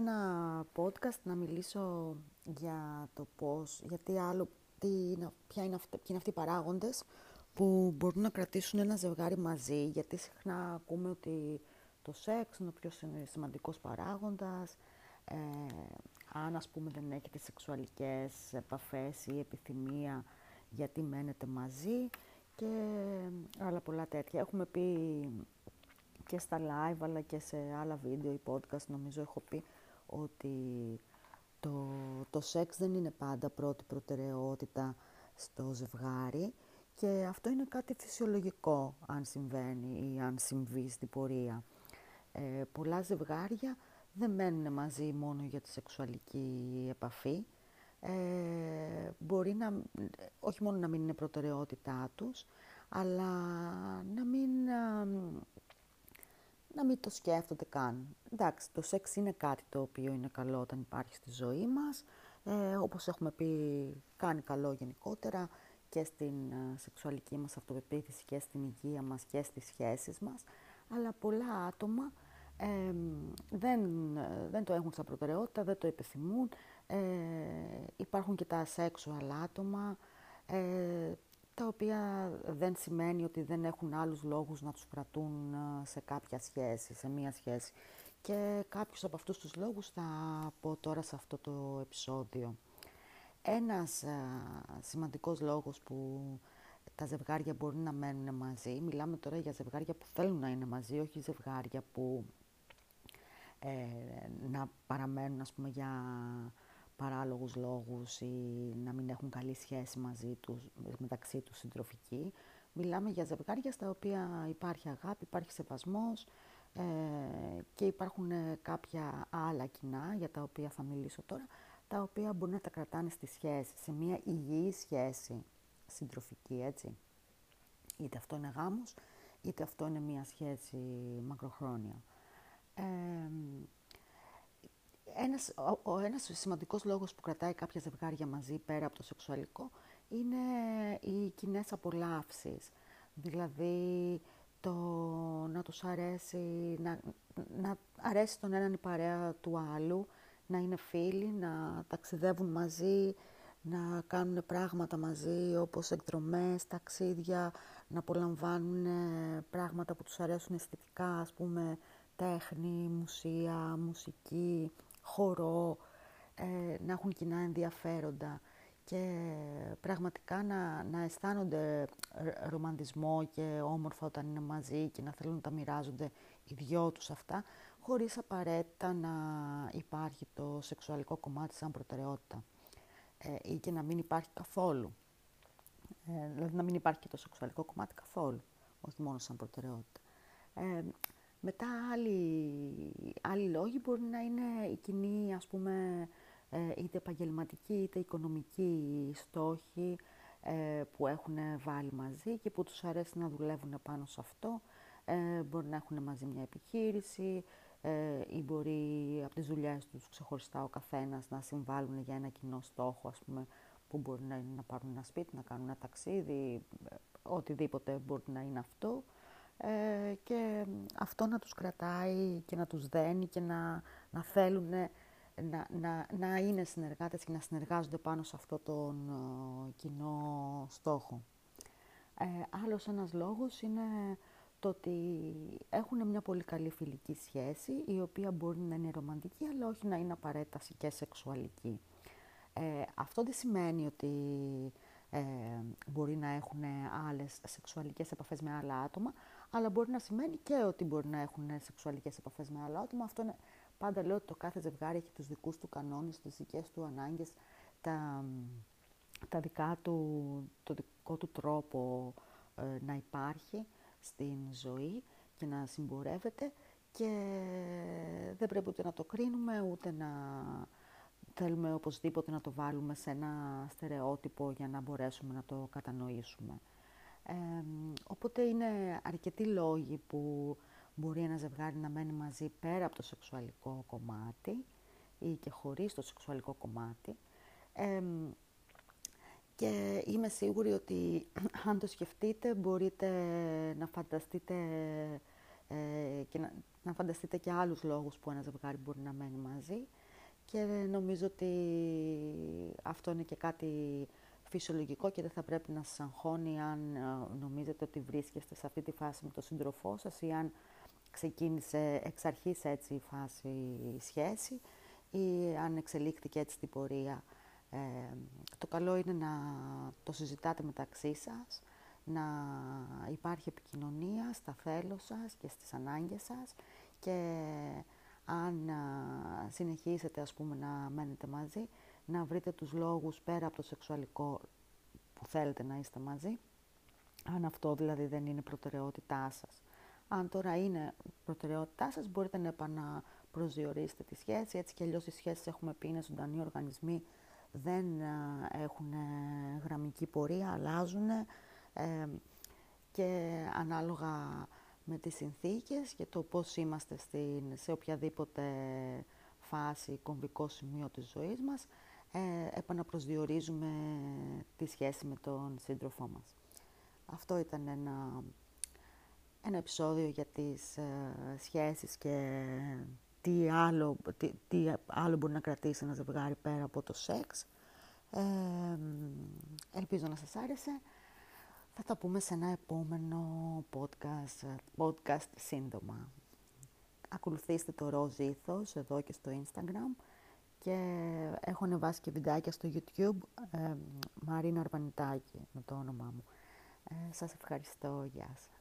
ένα podcast να μιλήσω για το πώς, γιατί άλλο, τι, ποια είναι αυτοί, ποιοι είναι αυτοί οι παράγοντες που μπορούν να κρατήσουν ένα ζευγάρι μαζί, γιατί συχνά ακούμε ότι το σεξ είναι ο πιο σημαντικός παράγοντας, ε, αν ας πούμε δεν έχετε σεξουαλικές επαφές ή επιθυμία γιατί μένετε μαζί και άλλα πολλά τέτοια. Έχουμε πει και στα live αλλά και σε άλλα βίντεο ή podcast νομίζω έχω πει ότι το, το σεξ δεν είναι πάντα πρώτη προτεραιότητα στο ζευγάρι και αυτό είναι κάτι φυσιολογικό αν συμβαίνει ή αν συμβεί στην πορεία. Ε, πολλά ζευγάρια δεν μένουν μαζί μόνο για τη σεξουαλική επαφή. Ε, μπορεί να, όχι μόνο να μην είναι προτεραιότητά τους, αλλά να μην να μην το σκέφτονται καν. Εντάξει, το σεξ είναι κάτι το οποίο είναι καλό όταν υπάρχει στη ζωή μας. Ε, όπως έχουμε πει, κάνει καλό γενικότερα και στην ε, σεξουαλική μας αυτοπεποίθηση και στην υγεία μας και στις σχέσεις μας. Αλλά πολλά άτομα ε, δεν, δεν το έχουν σαν προτεραιότητα, δεν το επιθυμούν. Ε, υπάρχουν και τα sexual άτομα, ε, τα οποία δεν σημαίνει ότι δεν έχουν άλλους λόγους να τους κρατούν ε, σε κάποια σχέση, σε μία σχέση. Και κάποιους από αυτούς τους λόγους θα πω τώρα σε αυτό το επεισόδιο. Ένας α, ε, σημαντικός λόγος που τα ζευγάρια μπορεί να μένουν μαζί, μιλάμε τώρα για ζευγάρια που θέλουν να είναι μαζί, όχι ζευγάρια που ε, να παραμένουν ας πούμε για παράλογους λόγους ή να μην έχουν καλή σχέση μαζί τους, μεταξύ τους συντροφική. Μιλάμε για ζευγάρια στα οποία υπάρχει αγάπη, υπάρχει σεβασμός ε, και υπάρχουν ε, κάποια άλλα κοινά για τα οποία θα μιλήσω τώρα, τα οποία μπορεί να τα κρατάνε στη σχέση, σε μια υγιή σχέση συντροφική, έτσι. Είτε αυτό είναι γάμος, είτε αυτό είναι μια σχέση μακροχρόνια. Ε, ένας, ο, ο ένας σημαντικός λόγος που κρατάει κάποια ζευγάρια μαζί πέρα από το σεξουαλικό είναι οι κοινές απολαύσεις. Δηλαδή το να τους αρέσει, να, να αρέσει τον έναν η παρέα του άλλου, να είναι φίλοι, να ταξιδεύουν μαζί, να κάνουν πράγματα μαζί όπως εκδρομές, ταξίδια, να απολαμβάνουν πράγματα που τους αρέσουν αισθητικά, ας πούμε τέχνη, μουσεία, μουσική, χορό, ε, να έχουν κοινά ενδιαφέροντα και πραγματικά να, να αισθάνονται ρομαντισμό και όμορφα όταν είναι μαζί και να θέλουν να τα μοιράζονται οι δυο τους αυτά, χωρίς απαραίτητα να υπάρχει το σεξουαλικό κομμάτι σαν προτεραιότητα ε, ή και να μην υπάρχει καθόλου. Ε, δηλαδή να μην υπάρχει και το σεξουαλικό κομμάτι καθόλου, όχι μόνο σαν προτεραιότητα. Ε, μετά άλλοι, άλλοι λόγοι μπορεί να είναι η κοινή, ας πούμε, ε, είτε επαγγελματική είτε οικονομική στόχοι ε, που έχουν βάλει μαζί και που τους αρέσει να δουλεύουν πάνω σε αυτό. Ε, μπορεί να έχουν μαζί μια επιχείρηση ή μπορεί από τις δουλειές τους ξεχωριστά ο καθένας να συμβάλλουν για ένα κοινό στόχο, ας πούμε, που μπορεί να είναι να πάρουν ένα σπίτι, να κάνουν ένα ταξίδι, οτιδήποτε μπορεί να είναι αυτό ε, και αυτό να τους κρατάει και να τους δένει και να, να θέλουν να, να, να είναι συνεργάτες και να συνεργάζονται πάνω σε αυτό τον ε, κοινό στόχο. Ε, άλλος ένας λόγος είναι το ότι έχουν μια πολύ καλή φιλική σχέση, η οποία μπορεί να είναι ρομαντική, αλλά όχι να είναι απαραίτητα και σεξουαλική. Ε, αυτό δεν σημαίνει ότι ε, μπορεί να έχουν άλλες σεξουαλικές επαφές με άλλα άτομα, αλλά μπορεί να σημαίνει και ότι μπορεί να έχουν σεξουαλικές επαφές με άλλα άτομα. Αυτό είναι, πάντα λέω ότι το κάθε ζευγάρι έχει τους δικούς του κανόνες, τις δικές του ανάγκες, τα, τα δικά του, το δικό του τρόπο ε, να υπάρχει στην ζωή και να συμπορεύεται και δεν πρέπει ούτε να το κρίνουμε, ούτε να θέλουμε οπωσδήποτε να το βάλουμε σε ένα στερεότυπο για να μπορέσουμε να το κατανοήσουμε οπότε είναι αρκετοί λόγοι που μπορεί ένα ζευγάρι να μένει μαζί πέρα από το σεξουαλικό κομμάτι ή και χωρίς το σεξουαλικό κομμάτι. και είμαι σίγουρη ότι αν το σκεφτείτε μπορείτε να φανταστείτε ε, και να, να φανταστείτε και άλλους λόγους που ένα ζευγάρι μπορεί να μένει μαζί και νομίζω ότι αυτό είναι και κάτι φυσιολογικό και δεν θα πρέπει να σας αγχώνει αν ε, νομίζετε ότι βρίσκεστε σε αυτή τη φάση με τον σύντροφό σας ή αν ξεκίνησε εξ αρχής έτσι η φάση η σχέση ή αν εξελίχθηκε έτσι την πορεία. Ε, το καλό είναι να το συζητάτε μεταξύ σας, να υπάρχει επικοινωνία στα θέλω σας και στις ανάγκες σας και αν συνεχίσετε ας πούμε να μένετε μαζί, να βρείτε τους λόγους πέρα από το σεξουαλικό που θέλετε να είστε μαζί, αν αυτό δηλαδή δεν είναι προτεραιότητά σας. Αν τώρα είναι προτεραιότητά σας, μπορείτε να επαναπροσδιορίσετε τη σχέση, έτσι και αλλιώς οι σχέσεις έχουμε πει είναι ζωντανοί οργανισμοί, δεν έχουν γραμμική πορεία, αλλάζουν ε, και ανάλογα με τις συνθήκες και το πώς είμαστε στην, σε οποιαδήποτε φάση, κομβικό σημείο της ζωής μας, ε, επαναπροσδιορίζουμε τη σχέση με τον σύντροφό μας. Αυτό ήταν ένα, ένα επεισόδιο για τις ε, σχέσεις και τι άλλο, τι, τι άλλο μπορεί να κρατήσει ένα ζευγάρι πέρα από το σεξ. Ε, ελπίζω να σας άρεσε. Θα τα πούμε σε ένα επόμενο podcast, podcast σύντομα. Ακολουθήστε το ροζ ήθος εδώ και στο Instagram και έχω ανεβάσει και βιντεάκια στο YouTube ε, Μαρίνα Αρβανιτάκη με το όνομά μου. Ε, σας ευχαριστώ. Γεια σας.